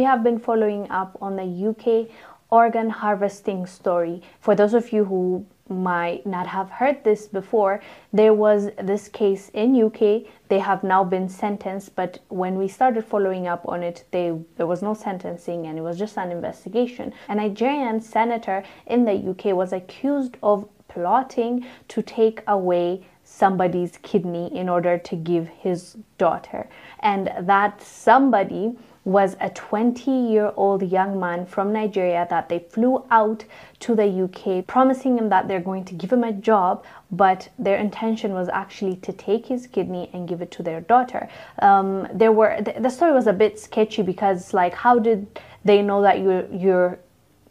we have been following up on the UK organ harvesting story. For those of you who might not have heard this before, there was this case in UK. They have now been sentenced, but when we started following up on it, they, there was no sentencing and it was just an investigation. A Nigerian senator in the UK was accused of plotting to take away somebody's kidney in order to give his daughter. And that somebody was a 20 year old young man from Nigeria that they flew out to the UK, promising him that they're going to give him a job, but their intention was actually to take his kidney and give it to their daughter. Um, there were the, the story was a bit sketchy because, like, how did they know that you're you're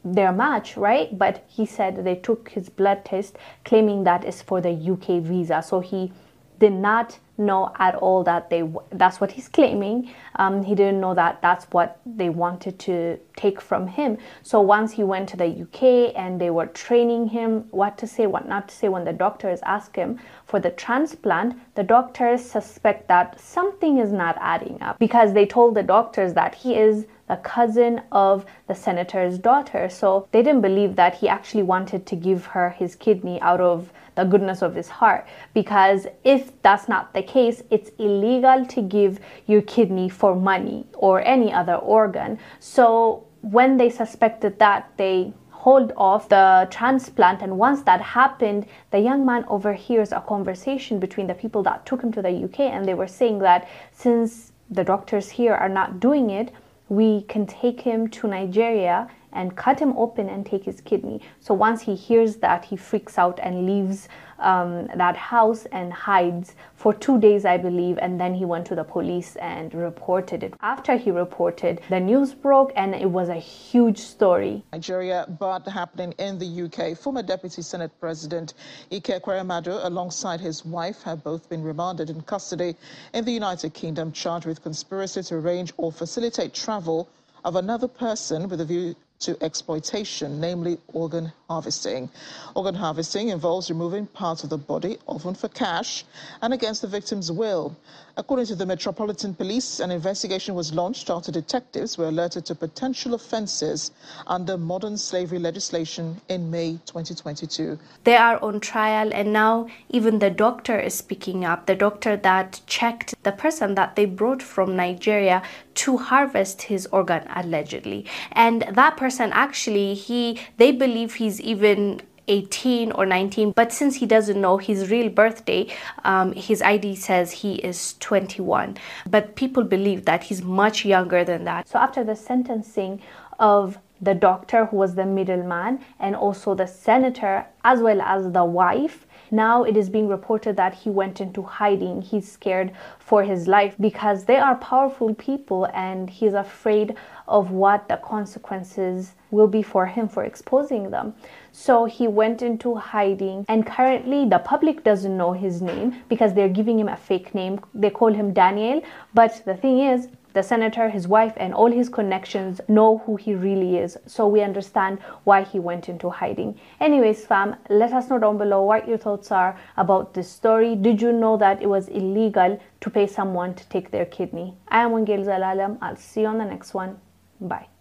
their match, right? But he said they took his blood test, claiming that is for the UK visa. So he did not know at all that they that's what he's claiming um, he didn't know that that's what they wanted to take from him so once he went to the uk and they were training him what to say what not to say when the doctors ask him for the transplant the doctors suspect that something is not adding up because they told the doctors that he is a cousin of the senator's daughter. So they didn't believe that he actually wanted to give her his kidney out of the goodness of his heart. Because if that's not the case, it's illegal to give your kidney for money or any other organ. So when they suspected that, they hold off the transplant and once that happened the young man overhears a conversation between the people that took him to the UK and they were saying that since the doctors here are not doing it we can take him to Nigeria and cut him open and take his kidney. So once he hears that, he freaks out and leaves um, that house and hides for two days, I believe. And then he went to the police and reported it. After he reported, the news broke and it was a huge story. Nigeria, but happening in the UK. Former Deputy Senate President Ike Ekweremadu, alongside his wife, have both been remanded in custody in the United Kingdom, charged with conspiracy to arrange or facilitate travel of another person with a view to exploitation, namely organ harvesting. Organ harvesting involves removing parts of the body, often for cash, and against the victim's will. According to the Metropolitan Police, an investigation was launched after detectives were alerted to potential offences under modern slavery legislation in May 2022. They are on trial, and now even the doctor is speaking up. The doctor that checked the person that they brought from Nigeria to harvest his organ allegedly, and that person actually he they believe even 18 or 19 but since he doesn't know his real birthday um, his id says he is 21 but people believe that he's much younger than that. So after the sentencing of the doctor who was the middleman and also the senator as well as the wife now it is being reported that he went into hiding. He's scared for his life because they are powerful people and he's afraid of what the consequences will be for him for exposing them. So he went into hiding, and currently the public doesn't know his name because they're giving him a fake name. They call him Daniel, but the thing is, the senator, his wife, and all his connections know who he really is. So we understand why he went into hiding. Anyways, fam, let us know down below what your thoughts are about this story. Did you know that it was illegal to pay someone to take their kidney? I am Wongel Zelalem. I'll see you on the next one. Bye.